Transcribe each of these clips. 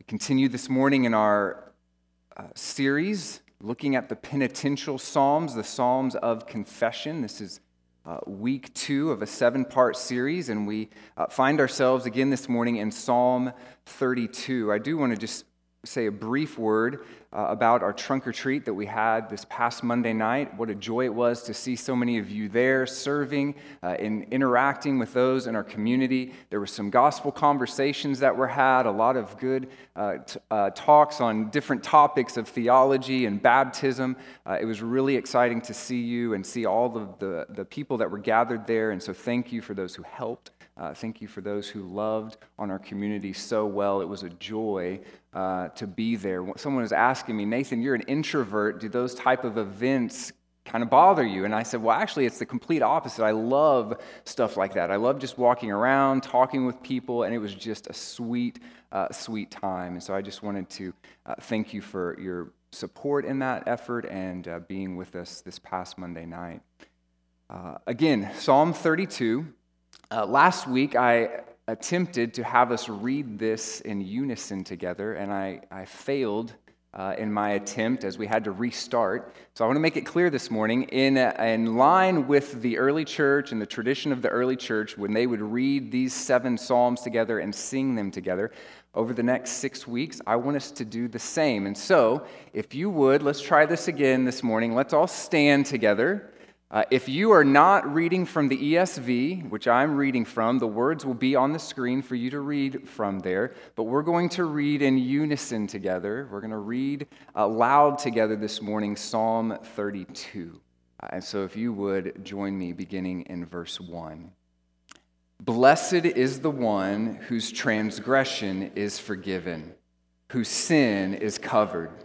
We continue this morning in our uh, series looking at the penitential Psalms, the Psalms of Confession. This is uh, week two of a seven part series, and we uh, find ourselves again this morning in Psalm 32. I do want to just say a brief word uh, about our trunk or treat that we had this past Monday night. What a joy it was to see so many of you there serving uh, and interacting with those in our community. There were some gospel conversations that were had, a lot of good uh, t- uh, talks on different topics of theology and baptism. Uh, it was really exciting to see you and see all of the, the people that were gathered there. And so, thank you for those who helped. Uh, thank you for those who loved on our community so well. It was a joy uh, to be there. Someone was asking me, Nathan, you're an introvert. Do those type of events kind of bother you? And I said, well, actually, it's the complete opposite. I love stuff like that. I love just walking around, talking with people, and it was just a sweet, uh, sweet time. And so I just wanted to uh, thank you for your support in that effort and uh, being with us this past Monday night. Uh, again, Psalm 32. Uh, last week, I attempted to have us read this in unison together, and I, I failed uh, in my attempt as we had to restart. So I want to make it clear this morning in, in line with the early church and the tradition of the early church, when they would read these seven Psalms together and sing them together. Over the next six weeks, I want us to do the same. And so, if you would, let's try this again this morning. Let's all stand together. Uh, if you are not reading from the ESV, which I'm reading from, the words will be on the screen for you to read from there. But we're going to read in unison together. We're going to read aloud together this morning Psalm 32. Uh, and so if you would join me beginning in verse 1. Blessed is the one whose transgression is forgiven, whose sin is covered.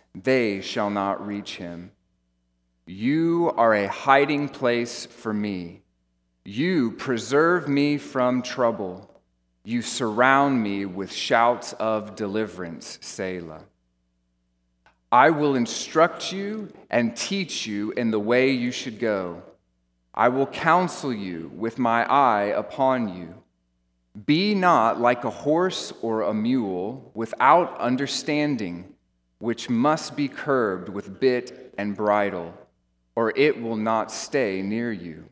they shall not reach him. You are a hiding place for me. You preserve me from trouble. You surround me with shouts of deliverance, Selah. I will instruct you and teach you in the way you should go. I will counsel you with my eye upon you. Be not like a horse or a mule without understanding, which must be curbed with bit and bridle, or it will not stay near you.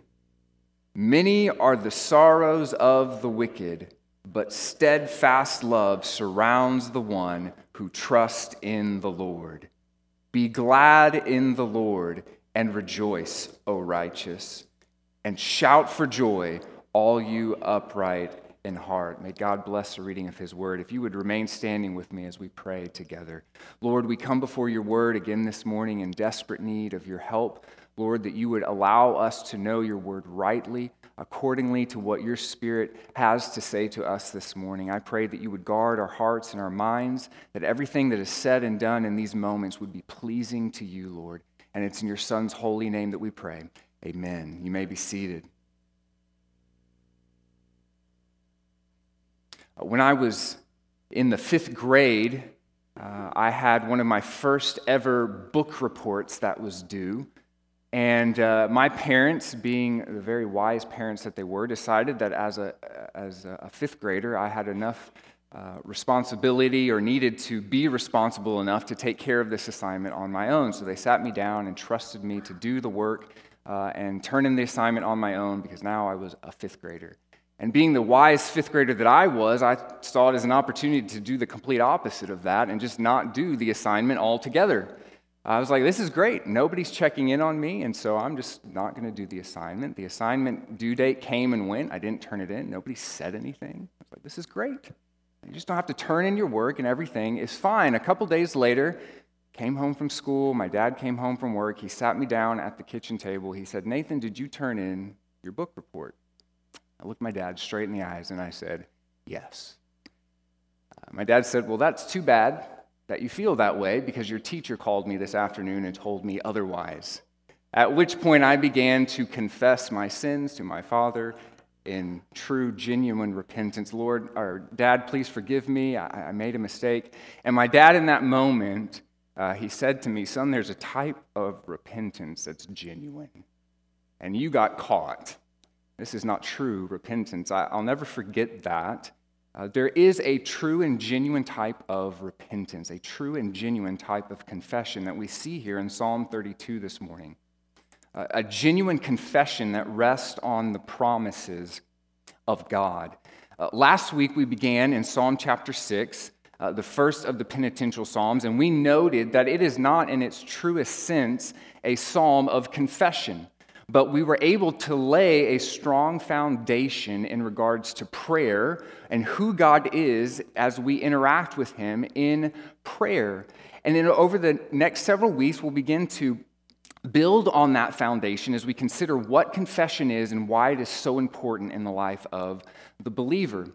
Many are the sorrows of the wicked, but steadfast love surrounds the one who trusts in the Lord. Be glad in the Lord and rejoice, O righteous, and shout for joy, all you upright in heart. May God bless the reading of his word. If you would remain standing with me as we pray together. Lord, we come before your word again this morning in desperate need of your help. Lord, that you would allow us to know your word rightly, accordingly to what your spirit has to say to us this morning. I pray that you would guard our hearts and our minds, that everything that is said and done in these moments would be pleasing to you, Lord. And it's in your son's holy name that we pray. Amen. You may be seated. When I was in the fifth grade, uh, I had one of my first ever book reports that was due. And uh, my parents, being the very wise parents that they were, decided that as a, as a fifth grader, I had enough uh, responsibility or needed to be responsible enough to take care of this assignment on my own. So they sat me down and trusted me to do the work uh, and turn in the assignment on my own because now I was a fifth grader. And being the wise fifth grader that I was, I saw it as an opportunity to do the complete opposite of that and just not do the assignment altogether. I was like, this is great. Nobody's checking in on me, and so I'm just not going to do the assignment. The assignment due date came and went. I didn't turn it in. Nobody said anything. I was like, this is great. You just don't have to turn in your work, and everything is fine. A couple days later, came home from school. My dad came home from work. He sat me down at the kitchen table. He said, Nathan, did you turn in your book report? I looked my dad straight in the eyes and I said, Yes. Uh, my dad said, Well, that's too bad that you feel that way because your teacher called me this afternoon and told me otherwise. At which point I began to confess my sins to my father in true, genuine repentance. Lord, or Dad, please forgive me. I, I made a mistake. And my dad, in that moment, uh, he said to me, Son, there's a type of repentance that's genuine. And you got caught. This is not true repentance. I, will never forget that. Uh, there is a true and genuine type of repentance, a true and genuine type of confession that we see here in Psalm 32 this morning. Uh, a genuine confession that rests on the promises of God. Uh, last week we began in Psalm chapter 6, uh, the first of the penitential Psalms, and we noted that it is not in its truest sense a psalm of confession but we were able to lay a strong foundation in regards to prayer and who God is as we interact with Him in prayer. And then over the next several weeks, we'll begin to build on that foundation as we consider what confession is and why it is so important in the life of the believer.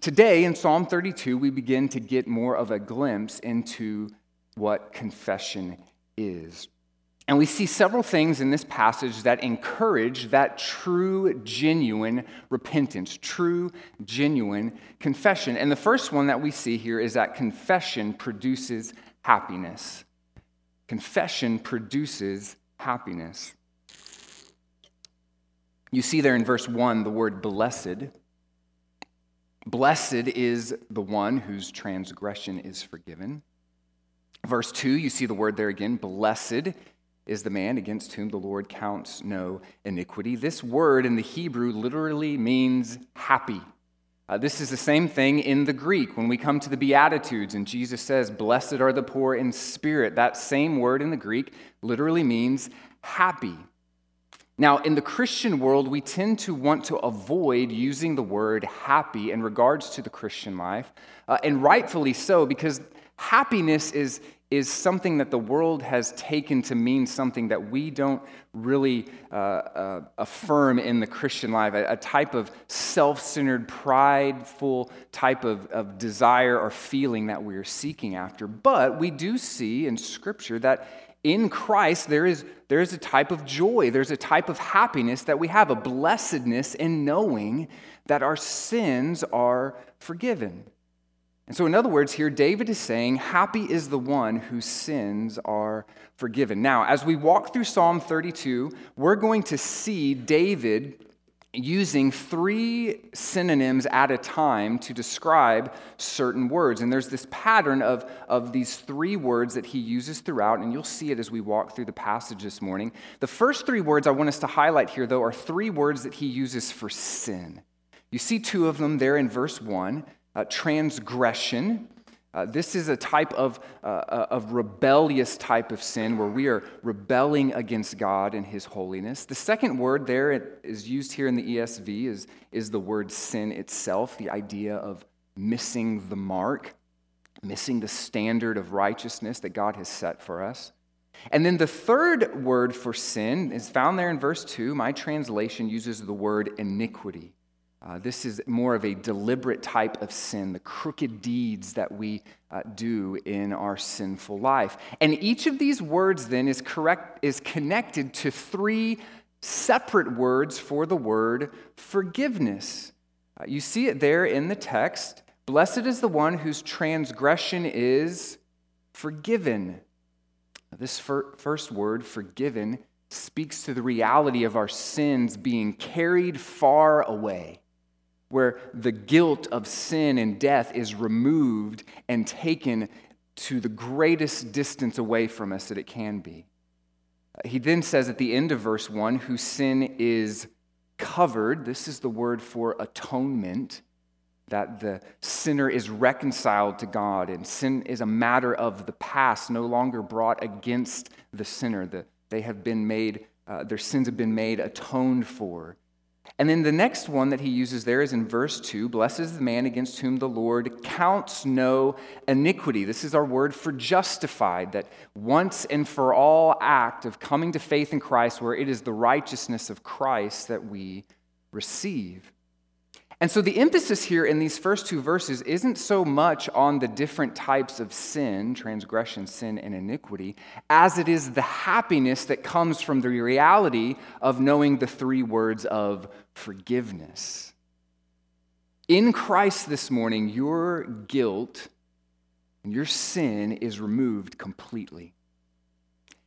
Today, in Psalm 32, we begin to get more of a glimpse into what confession is. And we see several things in this passage that encourage that true, genuine repentance, true, genuine confession. And the first one that we see here is that confession produces happiness. Confession produces happiness. You see there in verse 1 the word blessed. Blessed is the one whose transgression is forgiven. Verse 2, you see the word there again, blessed is the man against whom the Lord counts no iniquity. This word in the Hebrew literally means happy. Uh, this is the same thing in the Greek when we come to the Beatitudes and Jesus says, Blessed are the poor in spirit. That same word in the Greek literally means happy. Now, in the Christian world, we tend to want to avoid using the word happy in regards to the Christian life, uh, and rightfully so, because happiness is, is something that the world has taken to mean something that we don't really uh, uh, affirm in the Christian life a, a type of self centered, prideful type of, of desire or feeling that we are seeking after. But we do see in Scripture that in Christ, there is, there is a type of joy, there's a type of happiness that we have, a blessedness in knowing that our sins are forgiven. And so, in other words, here David is saying, Happy is the one whose sins are forgiven. Now, as we walk through Psalm 32, we're going to see David using three synonyms at a time to describe certain words. And there's this pattern of, of these three words that he uses throughout, and you'll see it as we walk through the passage this morning. The first three words I want us to highlight here, though, are three words that he uses for sin. You see two of them there in verse 1 uh, transgression. Uh, this is a type of, uh, uh, of rebellious type of sin where we are rebelling against God and His holiness. The second word there is used here in the ESV is, is the word sin itself, the idea of missing the mark, missing the standard of righteousness that God has set for us. And then the third word for sin is found there in verse 2. My translation uses the word iniquity. Uh, this is more of a deliberate type of sin, the crooked deeds that we uh, do in our sinful life. And each of these words then is correct is connected to three separate words for the word forgiveness. Uh, you see it there in the text. Blessed is the one whose transgression is forgiven. This fir- first word, forgiven, speaks to the reality of our sins being carried far away where the guilt of sin and death is removed and taken to the greatest distance away from us that it can be. He then says at the end of verse 1 whose sin is covered. This is the word for atonement. that the sinner is reconciled to God and sin is a matter of the past, no longer brought against the sinner. The, they have been made, uh, their sins have been made atoned for. And then the next one that he uses there is in verse 2 Blessed is the man against whom the Lord counts no iniquity. This is our word for justified, that once and for all act of coming to faith in Christ, where it is the righteousness of Christ that we receive. And so the emphasis here in these first two verses isn't so much on the different types of sin, transgression, sin, and iniquity, as it is the happiness that comes from the reality of knowing the three words of forgiveness. In Christ this morning, your guilt and your sin is removed completely.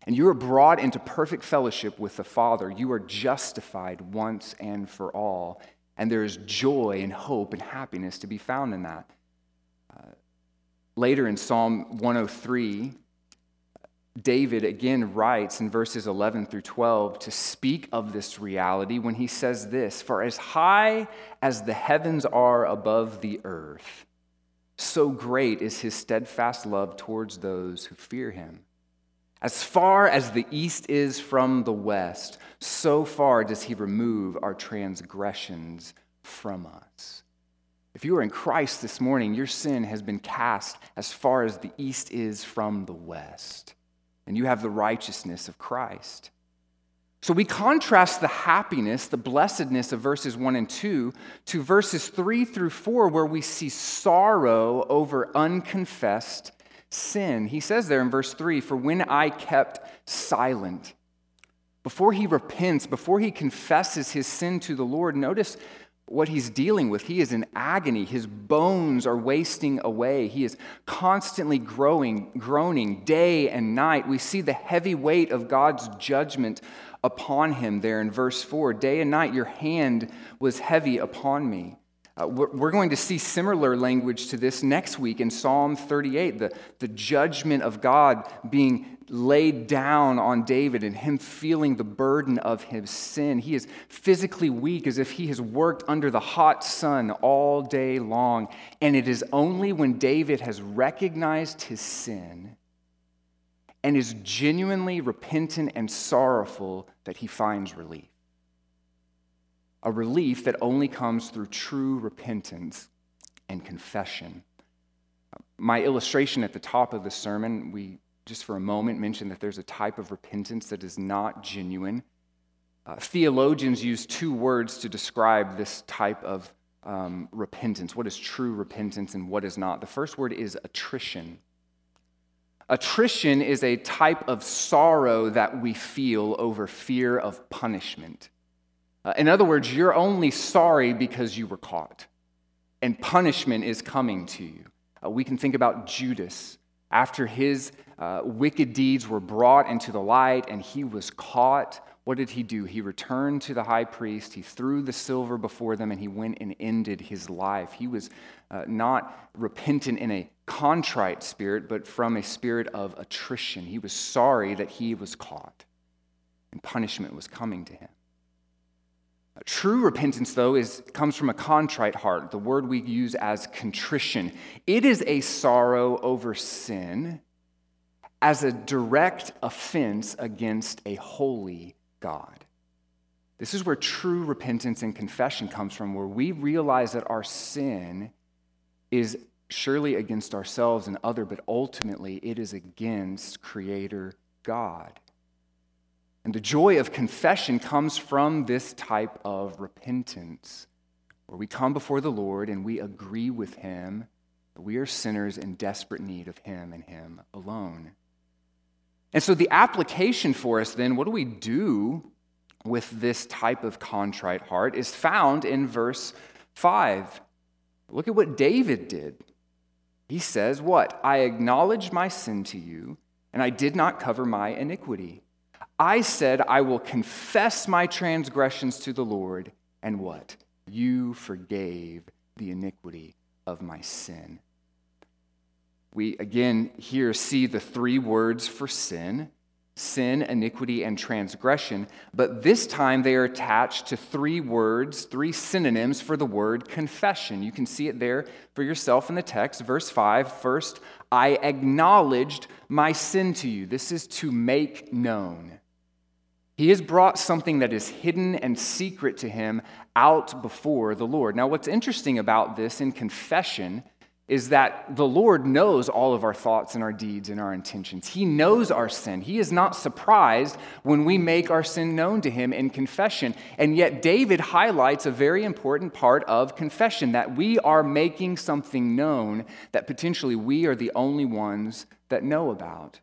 And you are brought into perfect fellowship with the Father. You are justified once and for all and there is joy and hope and happiness to be found in that. Uh, later in Psalm 103, David again writes in verses 11 through 12 to speak of this reality when he says this For as high as the heavens are above the earth, so great is his steadfast love towards those who fear him. As far as the east is from the west, so far does he remove our transgressions from us. If you are in Christ this morning, your sin has been cast as far as the east is from the west, and you have the righteousness of Christ. So we contrast the happiness, the blessedness of verses 1 and 2 to verses 3 through 4, where we see sorrow over unconfessed sin. He says there in verse 3 For when I kept silent, before he repents, before he confesses his sin to the Lord, notice what he's dealing with. He is in agony. His bones are wasting away. He is constantly growing, groaning day and night. We see the heavy weight of God's judgment upon him there in verse 4. Day and night, your hand was heavy upon me. Uh, we're, we're going to see similar language to this next week in Psalm 38, the, the judgment of God being laid down on David and him feeling the burden of his sin. He is physically weak as if he has worked under the hot sun all day long. And it is only when David has recognized his sin and is genuinely repentant and sorrowful that he finds relief a relief that only comes through true repentance and confession. My illustration at the top of the sermon, we just for a moment mentioned that there's a type of repentance that is not genuine. Uh, theologians use two words to describe this type of um, repentance what is true repentance and what is not. The first word is attrition. Attrition is a type of sorrow that we feel over fear of punishment. Uh, in other words, you're only sorry because you were caught, and punishment is coming to you. Uh, we can think about Judas. After his uh, wicked deeds were brought into the light and he was caught, what did he do? He returned to the high priest, he threw the silver before them, and he went and ended his life. He was uh, not repentant in a contrite spirit, but from a spirit of attrition. He was sorry that he was caught, and punishment was coming to him. True repentance, though, is, comes from a contrite heart, the word we use as contrition. It is a sorrow over sin as a direct offense against a holy God. This is where true repentance and confession comes from, where we realize that our sin is surely against ourselves and other, but ultimately it is against Creator God. And the joy of confession comes from this type of repentance, where we come before the Lord and we agree with Him that we are sinners in desperate need of Him and Him alone. And so, the application for us then, what do we do with this type of contrite heart, is found in verse 5. Look at what David did. He says, What? I acknowledged my sin to you, and I did not cover my iniquity. I said, I will confess my transgressions to the Lord, and what? You forgave the iniquity of my sin. We again here see the three words for sin sin, iniquity, and transgression, but this time they are attached to three words, three synonyms for the word confession. You can see it there for yourself in the text. Verse 5 First, I acknowledged my sin to you. This is to make known. He has brought something that is hidden and secret to him out before the Lord. Now, what's interesting about this in confession is that the Lord knows all of our thoughts and our deeds and our intentions. He knows our sin. He is not surprised when we make our sin known to Him in confession. And yet, David highlights a very important part of confession that we are making something known that potentially we are the only ones that know about.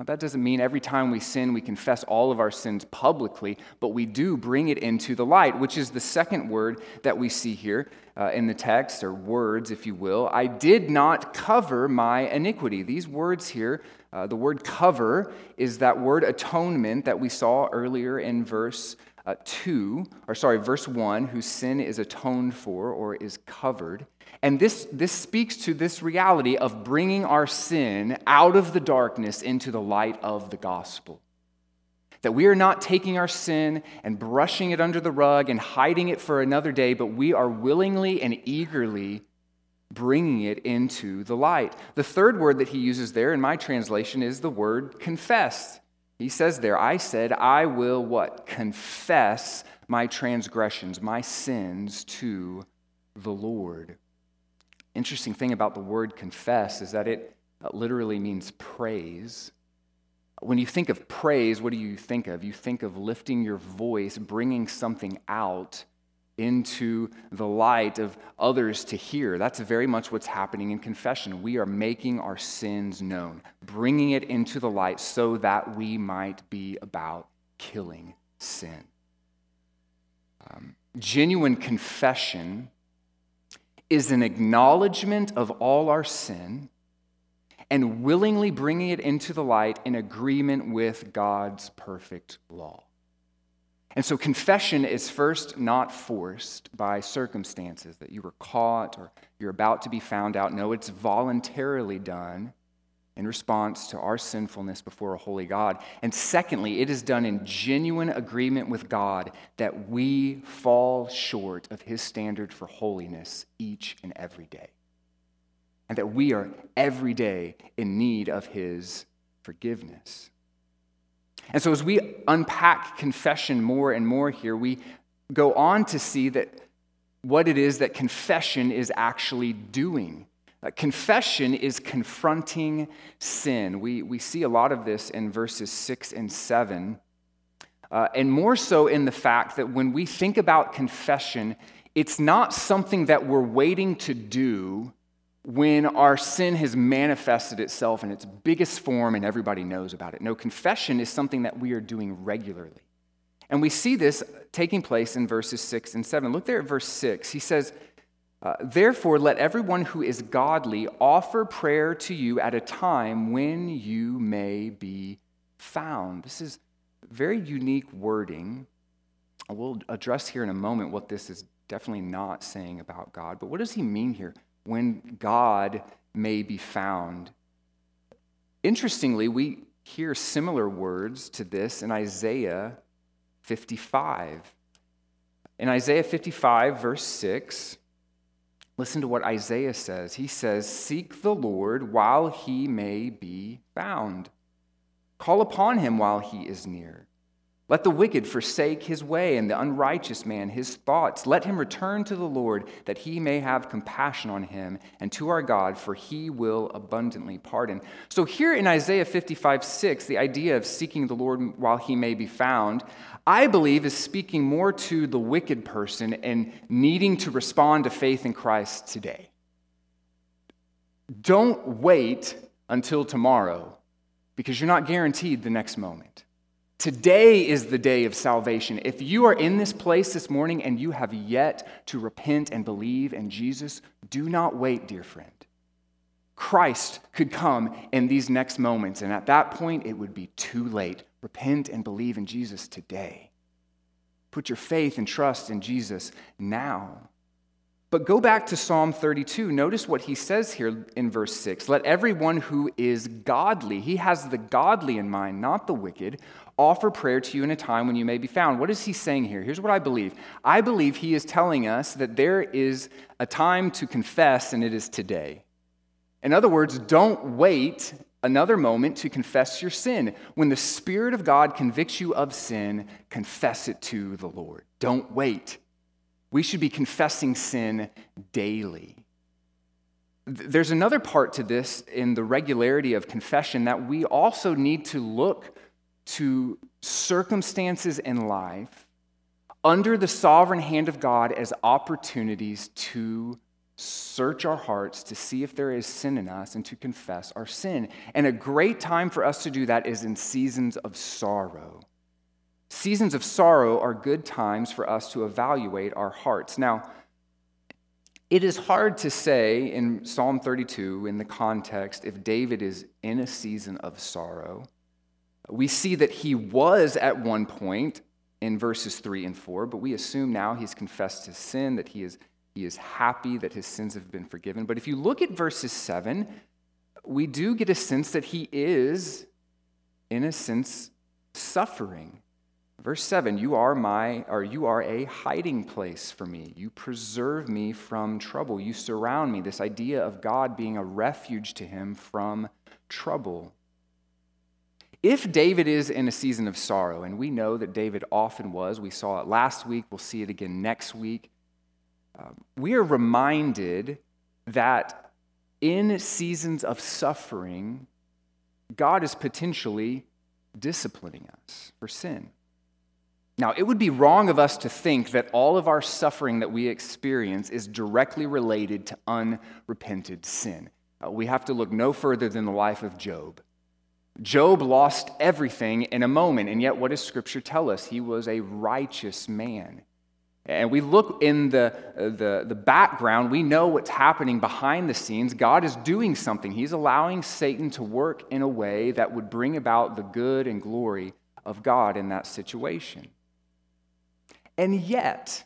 Now, that doesn't mean every time we sin, we confess all of our sins publicly, but we do bring it into the light, which is the second word that we see here uh, in the text, or words, if you will. I did not cover my iniquity. These words here, uh, the word cover is that word atonement that we saw earlier in verse uh, 2, or sorry, verse 1, whose sin is atoned for or is covered. And this, this speaks to this reality of bringing our sin out of the darkness into the light of the gospel. That we are not taking our sin and brushing it under the rug and hiding it for another day, but we are willingly and eagerly bringing it into the light. The third word that he uses there in my translation is the word confess. He says there, I said, I will what? Confess my transgressions, my sins to the Lord. Interesting thing about the word confess is that it literally means praise. When you think of praise, what do you think of? You think of lifting your voice, bringing something out into the light of others to hear. That's very much what's happening in confession. We are making our sins known, bringing it into the light so that we might be about killing sin. Um, genuine confession is an acknowledgement of all our sin and willingly bringing it into the light in agreement with God's perfect law. And so, confession is first not forced by circumstances that you were caught or you're about to be found out. No, it's voluntarily done in response to our sinfulness before a holy God. And secondly, it is done in genuine agreement with God that we fall short of his standard for holiness each and every day. And that we are every day in need of his forgiveness. And so, as we unpack confession more and more here, we go on to see that what it is that confession is actually doing. Uh, confession is confronting sin. We, we see a lot of this in verses 6 and 7. Uh, and more so in the fact that when we think about confession, it's not something that we're waiting to do when our sin has manifested itself in its biggest form and everybody knows about it. No, confession is something that we are doing regularly. And we see this taking place in verses 6 and 7. Look there at verse 6. He says, uh, Therefore, let everyone who is godly offer prayer to you at a time when you may be found. This is very unique wording. We'll address here in a moment what this is definitely not saying about God. But what does he mean here? When God may be found. Interestingly, we hear similar words to this in Isaiah 55. In Isaiah 55, verse 6, Listen to what Isaiah says. He says, Seek the Lord while he may be found, call upon him while he is near. Let the wicked forsake his way, and the unrighteous man his thoughts. Let him return to the Lord, that he may have compassion on him, and to our God, for he will abundantly pardon. So, here in Isaiah 55 6, the idea of seeking the Lord while he may be found, I believe is speaking more to the wicked person and needing to respond to faith in Christ today. Don't wait until tomorrow because you're not guaranteed the next moment. Today is the day of salvation. If you are in this place this morning and you have yet to repent and believe in Jesus, do not wait, dear friend. Christ could come in these next moments, and at that point, it would be too late. Repent and believe in Jesus today. Put your faith and trust in Jesus now. But go back to Psalm 32. Notice what he says here in verse 6. Let everyone who is godly, he has the godly in mind, not the wicked, offer prayer to you in a time when you may be found. What is he saying here? Here's what I believe I believe he is telling us that there is a time to confess, and it is today. In other words, don't wait another moment to confess your sin. When the Spirit of God convicts you of sin, confess it to the Lord. Don't wait. We should be confessing sin daily. There's another part to this in the regularity of confession that we also need to look to circumstances in life under the sovereign hand of God as opportunities to search our hearts to see if there is sin in us and to confess our sin. And a great time for us to do that is in seasons of sorrow. Seasons of sorrow are good times for us to evaluate our hearts. Now, it is hard to say in Psalm 32, in the context, if David is in a season of sorrow. We see that he was at one point in verses 3 and 4, but we assume now he's confessed his sin, that he is, he is happy that his sins have been forgiven. But if you look at verses 7, we do get a sense that he is, in a sense, suffering. Verse 7 You are my, or you are a hiding place for me. You preserve me from trouble. You surround me. This idea of God being a refuge to him from trouble. If David is in a season of sorrow, and we know that David often was, we saw it last week, we'll see it again next week, we are reminded that in seasons of suffering, God is potentially disciplining us for sin. Now, it would be wrong of us to think that all of our suffering that we experience is directly related to unrepented sin. Uh, we have to look no further than the life of Job. Job lost everything in a moment, and yet what does Scripture tell us? He was a righteous man. And we look in the, uh, the, the background, we know what's happening behind the scenes. God is doing something. He's allowing Satan to work in a way that would bring about the good and glory of God in that situation. And yet,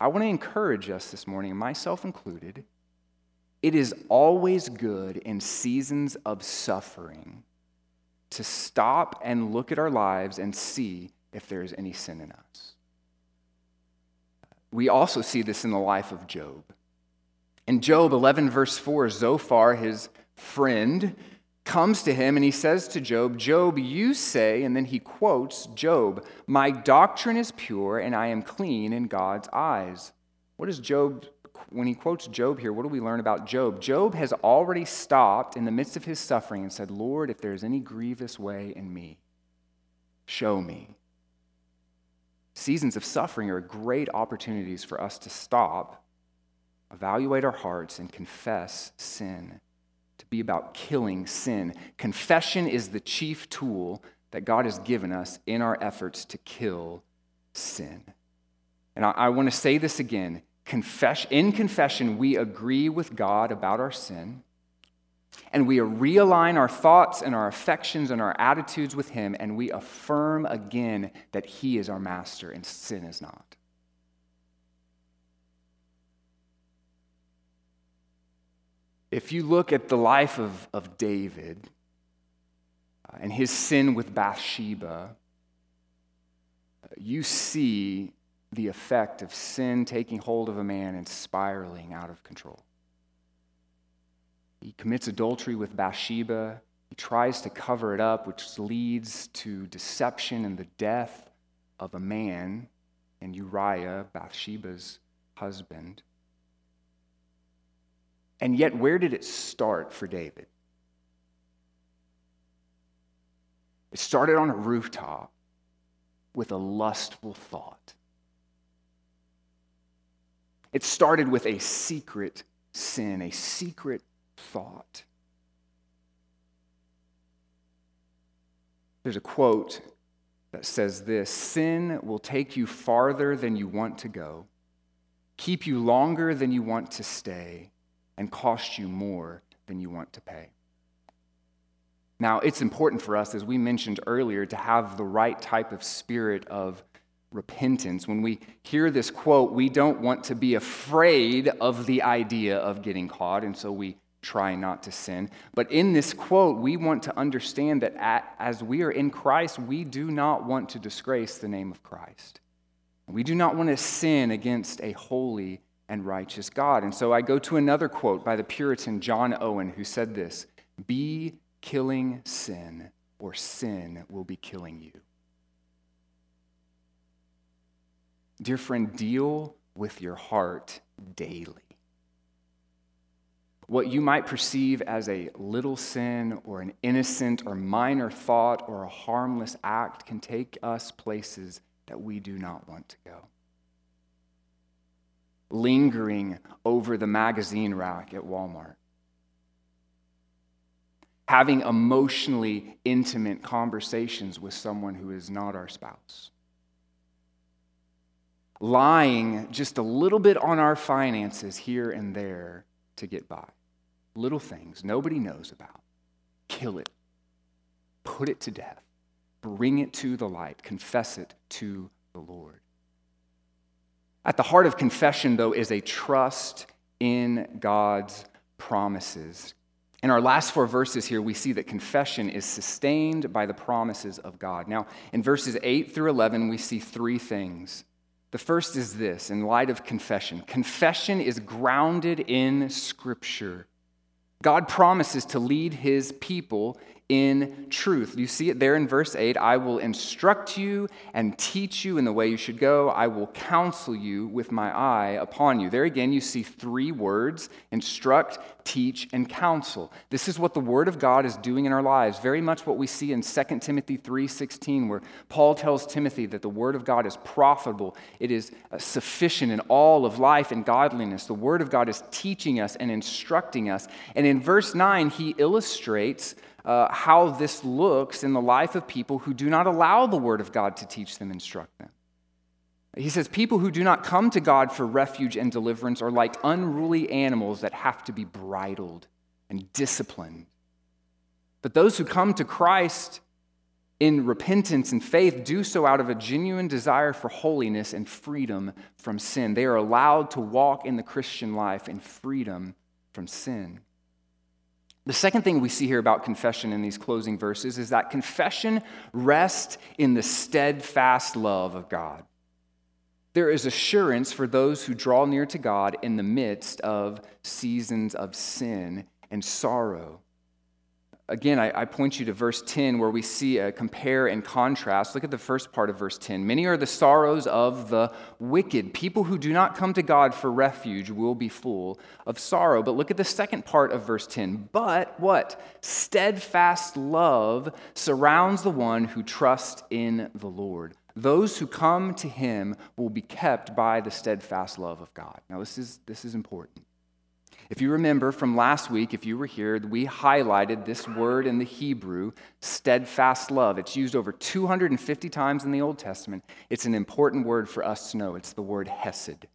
I want to encourage us this morning, myself included, it is always good in seasons of suffering to stop and look at our lives and see if there is any sin in us. We also see this in the life of Job. In Job 11, verse 4, Zophar, his friend, comes to him and he says to Job, Job, you say, and then he quotes Job, My doctrine is pure and I am clean in God's eyes. What is Job, when he quotes Job here, what do we learn about Job? Job has already stopped in the midst of his suffering and said, Lord, if there's any grievous way in me, show me. Seasons of suffering are great opportunities for us to stop, evaluate our hearts, and confess sin to be about killing sin. Confession is the chief tool that God has given us in our efforts to kill sin. And I, I want to say this again. Confess, in confession, we agree with God about our sin, and we realign our thoughts and our affections and our attitudes with Him, and we affirm again that He is our master and sin is not. If you look at the life of, of David uh, and his sin with Bathsheba, uh, you see the effect of sin taking hold of a man and spiraling out of control. He commits adultery with Bathsheba. He tries to cover it up, which leads to deception and the death of a man and Uriah, Bathsheba's husband. And yet, where did it start for David? It started on a rooftop with a lustful thought. It started with a secret sin, a secret thought. There's a quote that says this Sin will take you farther than you want to go, keep you longer than you want to stay, and cost you more than you want to pay. Now, it's important for us, as we mentioned earlier, to have the right type of spirit of repentance. When we hear this quote, we don't want to be afraid of the idea of getting caught, and so we try not to sin. But in this quote, we want to understand that as we are in Christ, we do not want to disgrace the name of Christ. We do not want to sin against a holy and righteous God. And so I go to another quote by the Puritan John Owen, who said this Be killing sin, or sin will be killing you. Dear friend, deal with your heart daily. What you might perceive as a little sin or an innocent or minor thought or a harmless act can take us places that we do not want to go. Lingering over the magazine rack at Walmart. Having emotionally intimate conversations with someone who is not our spouse lying just a little bit on our finances here and there to get by. Little things nobody knows about. Kill it. Put it to death. Bring it to the light. Confess it to the Lord. At the heart of confession, though, is a trust in God's promises. In our last four verses here, we see that confession is sustained by the promises of God. Now, in verses 8 through 11, we see three things the first is this in light of confession confession is grounded in Scripture. God promises to lead his people in truth. You see it there in verse 8 I will instruct you and teach you in the way you should go. I will counsel you with my eye upon you. There again, you see three words instruct, teach, and counsel. This is what the Word of God is doing in our lives. Very much what we see in 2 Timothy 3:16, where Paul tells Timothy that the Word of God is profitable, it is uh, sufficient in all of life and godliness. The Word of God is teaching us and instructing us. And in verse 9, he illustrates uh, how this looks in the life of people who do not allow the Word of God to teach them, instruct them. He says, People who do not come to God for refuge and deliverance are like unruly animals that have to be bridled and disciplined. But those who come to Christ in repentance and faith do so out of a genuine desire for holiness and freedom from sin. They are allowed to walk in the Christian life in freedom from sin. The second thing we see here about confession in these closing verses is that confession rests in the steadfast love of God. There is assurance for those who draw near to God in the midst of seasons of sin and sorrow. Again, I, I, point you to verse 10 where we see a compare and contrast. Look at the first part of verse 10. Many are the sorrows of the wicked. People who do not come to God for refuge will be full of sorrow. But look at the second part of verse 10. But what? Steadfast love surrounds the one who trusts in the Lord. Those who come to him will be kept by the steadfast love of God. Now, this is, this is important. If you remember from last week, if you were here, we highlighted this word in the Hebrew, steadfast love. It's used over 250 times in the Old Testament. It's an important word for us to know. It's the word hesed.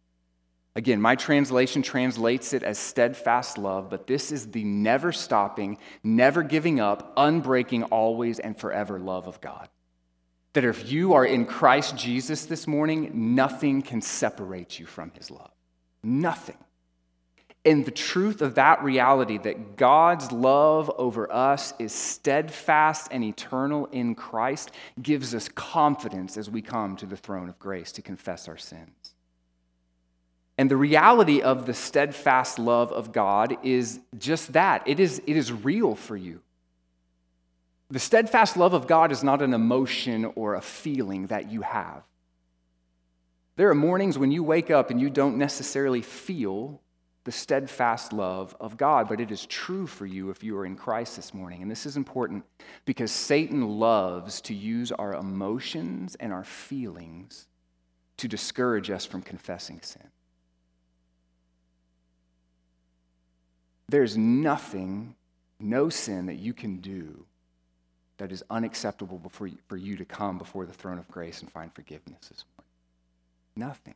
Again, my translation translates it as steadfast love, but this is the never stopping, never giving up, unbreaking, always and forever love of God. That if you are in Christ Jesus this morning, nothing can separate you from his love. Nothing. And the truth of that reality that God's love over us is steadfast and eternal in Christ gives us confidence as we come to the throne of grace to confess our sins. And the reality of the steadfast love of God is just that it is, it is real for you. The steadfast love of God is not an emotion or a feeling that you have. There are mornings when you wake up and you don't necessarily feel the steadfast love of God. But it is true for you if you are in Christ this morning. And this is important because Satan loves to use our emotions and our feelings to discourage us from confessing sin. There's nothing, no sin that you can do that is unacceptable for you to come before the throne of grace and find forgiveness this morning. Nothing.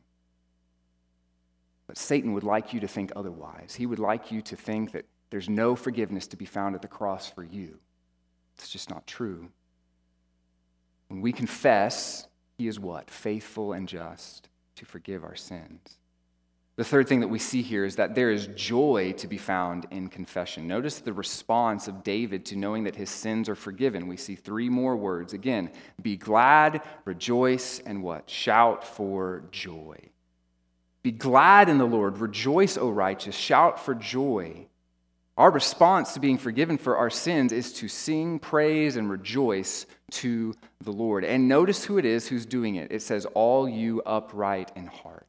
But Satan would like you to think otherwise. He would like you to think that there's no forgiveness to be found at the cross for you. It's just not true. When we confess He is what? Faithful and just to forgive our sins. The third thing that we see here is that there is joy to be found in confession. Notice the response of David to knowing that his sins are forgiven. We see three more words. Again, be glad, rejoice, and what? Shout for joy. Be glad in the Lord, rejoice, O righteous, shout for joy. Our response to being forgiven for our sins is to sing praise and rejoice to the Lord. And notice who it is who's doing it. It says, All you upright in heart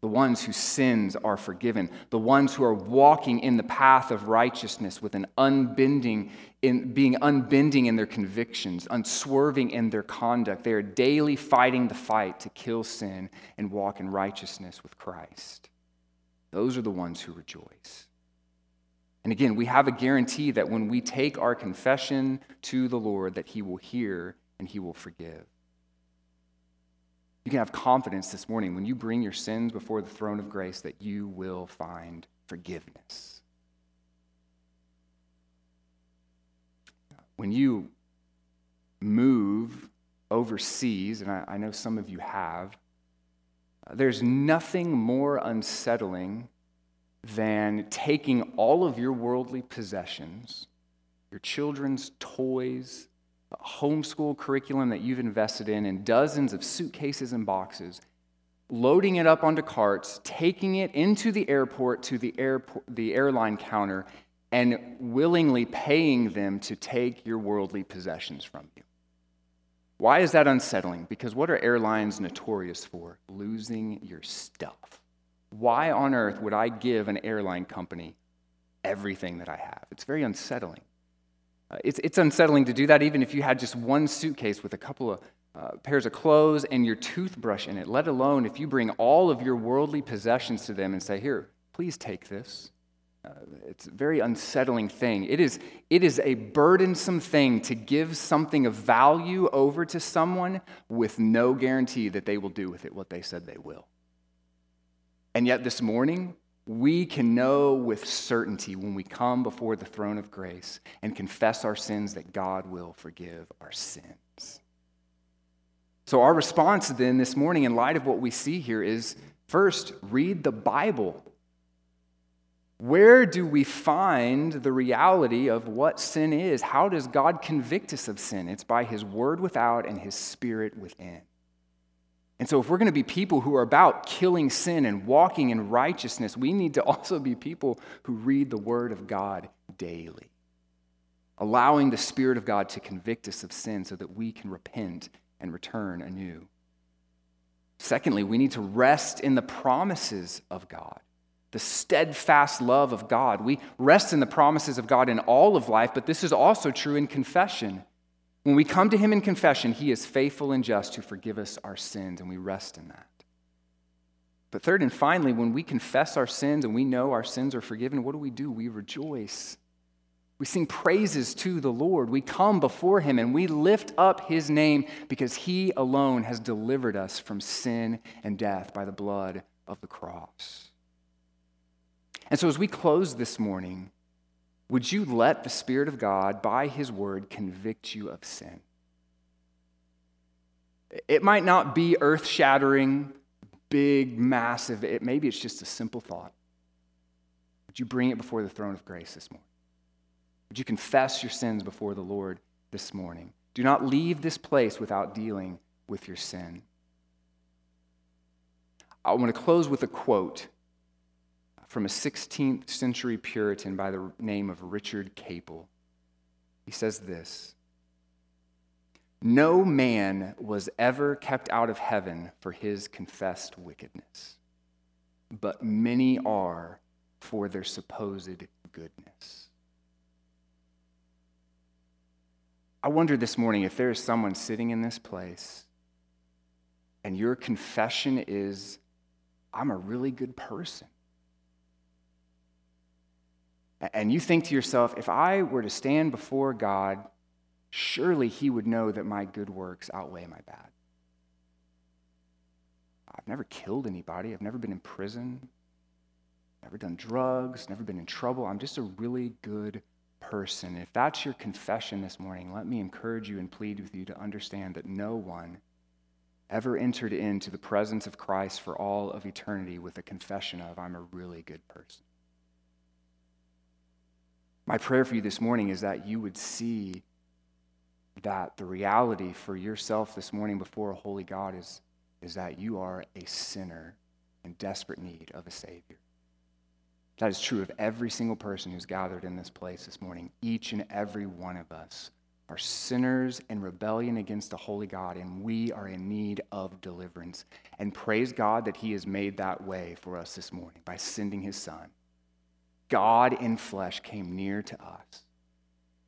the ones whose sins are forgiven, the ones who are walking in the path of righteousness with an unbending, in being unbending in their convictions, unswerving in their conduct. They are daily fighting the fight to kill sin and walk in righteousness with Christ. Those are the ones who rejoice. And again, we have a guarantee that when we take our confession to the Lord, that He will hear and He will forgive. You can have confidence this morning when you bring your sins before the throne of grace that you will find forgiveness. When you move overseas, and I, I know some of you have, there's nothing more unsettling than taking all of your worldly possessions, your children's toys, homeschool curriculum that you've invested in and dozens of suitcases and boxes, loading it up onto carts, taking it into the airport to the, airport, the airline counter, and willingly paying them to take your worldly possessions from you. Why is that unsettling? Because what are airlines notorious for? Losing your stuff. Why on earth would I give an airline company everything that I have? It's very unsettling. Uh, it's, it's unsettling to do that even if you had just one suitcase with a couple of uh, pairs of clothes and your toothbrush in it, let alone if you bring all of your worldly possessions to them and say, Here, please take this. Uh, it's a very unsettling thing. It is, it is a burdensome thing to give something of value over to someone with no guarantee that they will do with it what they said they will. And yet, this morning, we can know with certainty when we come before the throne of grace and confess our sins that God will forgive our sins. So, our response then this morning, in light of what we see here, is first, read the Bible. Where do we find the reality of what sin is? How does God convict us of sin? It's by His word without and His spirit within. And so, if we're going to be people who are about killing sin and walking in righteousness, we need to also be people who read the Word of God daily, allowing the Spirit of God to convict us of sin so that we can repent and return anew. Secondly, we need to rest in the promises of God, the steadfast love of God. We rest in the promises of God in all of life, but this is also true in confession. When we come to him in confession, he is faithful and just to forgive us our sins, and we rest in that. But third and finally, when we confess our sins and we know our sins are forgiven, what do we do? We rejoice. We sing praises to the Lord. We come before him and we lift up his name because he alone has delivered us from sin and death by the blood of the cross. And so, as we close this morning, would you let the Spirit of God, by His Word, convict you of sin? It might not be earth shattering, big, massive. It, maybe it's just a simple thought. Would you bring it before the throne of grace this morning? Would you confess your sins before the Lord this morning? Do not leave this place without dealing with your sin. I want to close with a quote from a 16th century Puritan by the name of Richard Capel. He says this No man was ever kept out of heaven for his confessed wickedness, but many are for their supposed goodness. I wonder this morning if there is someone sitting in this place and your confession is, I'm a really good person. And you think to yourself, if I were to stand before God, surely He would know that my good works outweigh my bad. I've never killed anybody, I've never been in prison, never done drugs, never been in trouble. I'm just a really good person. If that's your confession this morning, let me encourage you and plead with you to understand that no one ever entered into the presence of Christ for all of eternity with a confession of, I'm a really good person. My prayer for you this morning is that you would see that the reality for yourself this morning before a holy God is, is that you are a sinner in desperate need of a Savior. That is true of every single person who's gathered in this place this morning. Each and every one of us are sinners in rebellion against the holy God, and we are in need of deliverance. And praise God that He has made that way for us this morning by sending His Son. God in flesh came near to us.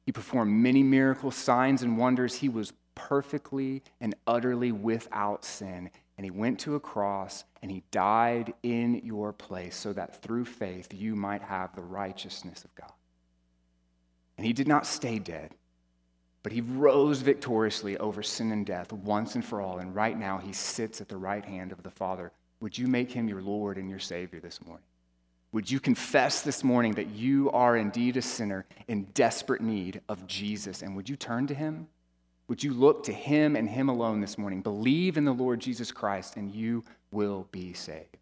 He performed many miracles, signs, and wonders. He was perfectly and utterly without sin. And he went to a cross and he died in your place so that through faith you might have the righteousness of God. And he did not stay dead, but he rose victoriously over sin and death once and for all. And right now he sits at the right hand of the Father. Would you make him your Lord and your Savior this morning? Would you confess this morning that you are indeed a sinner in desperate need of Jesus? And would you turn to him? Would you look to him and him alone this morning? Believe in the Lord Jesus Christ, and you will be saved.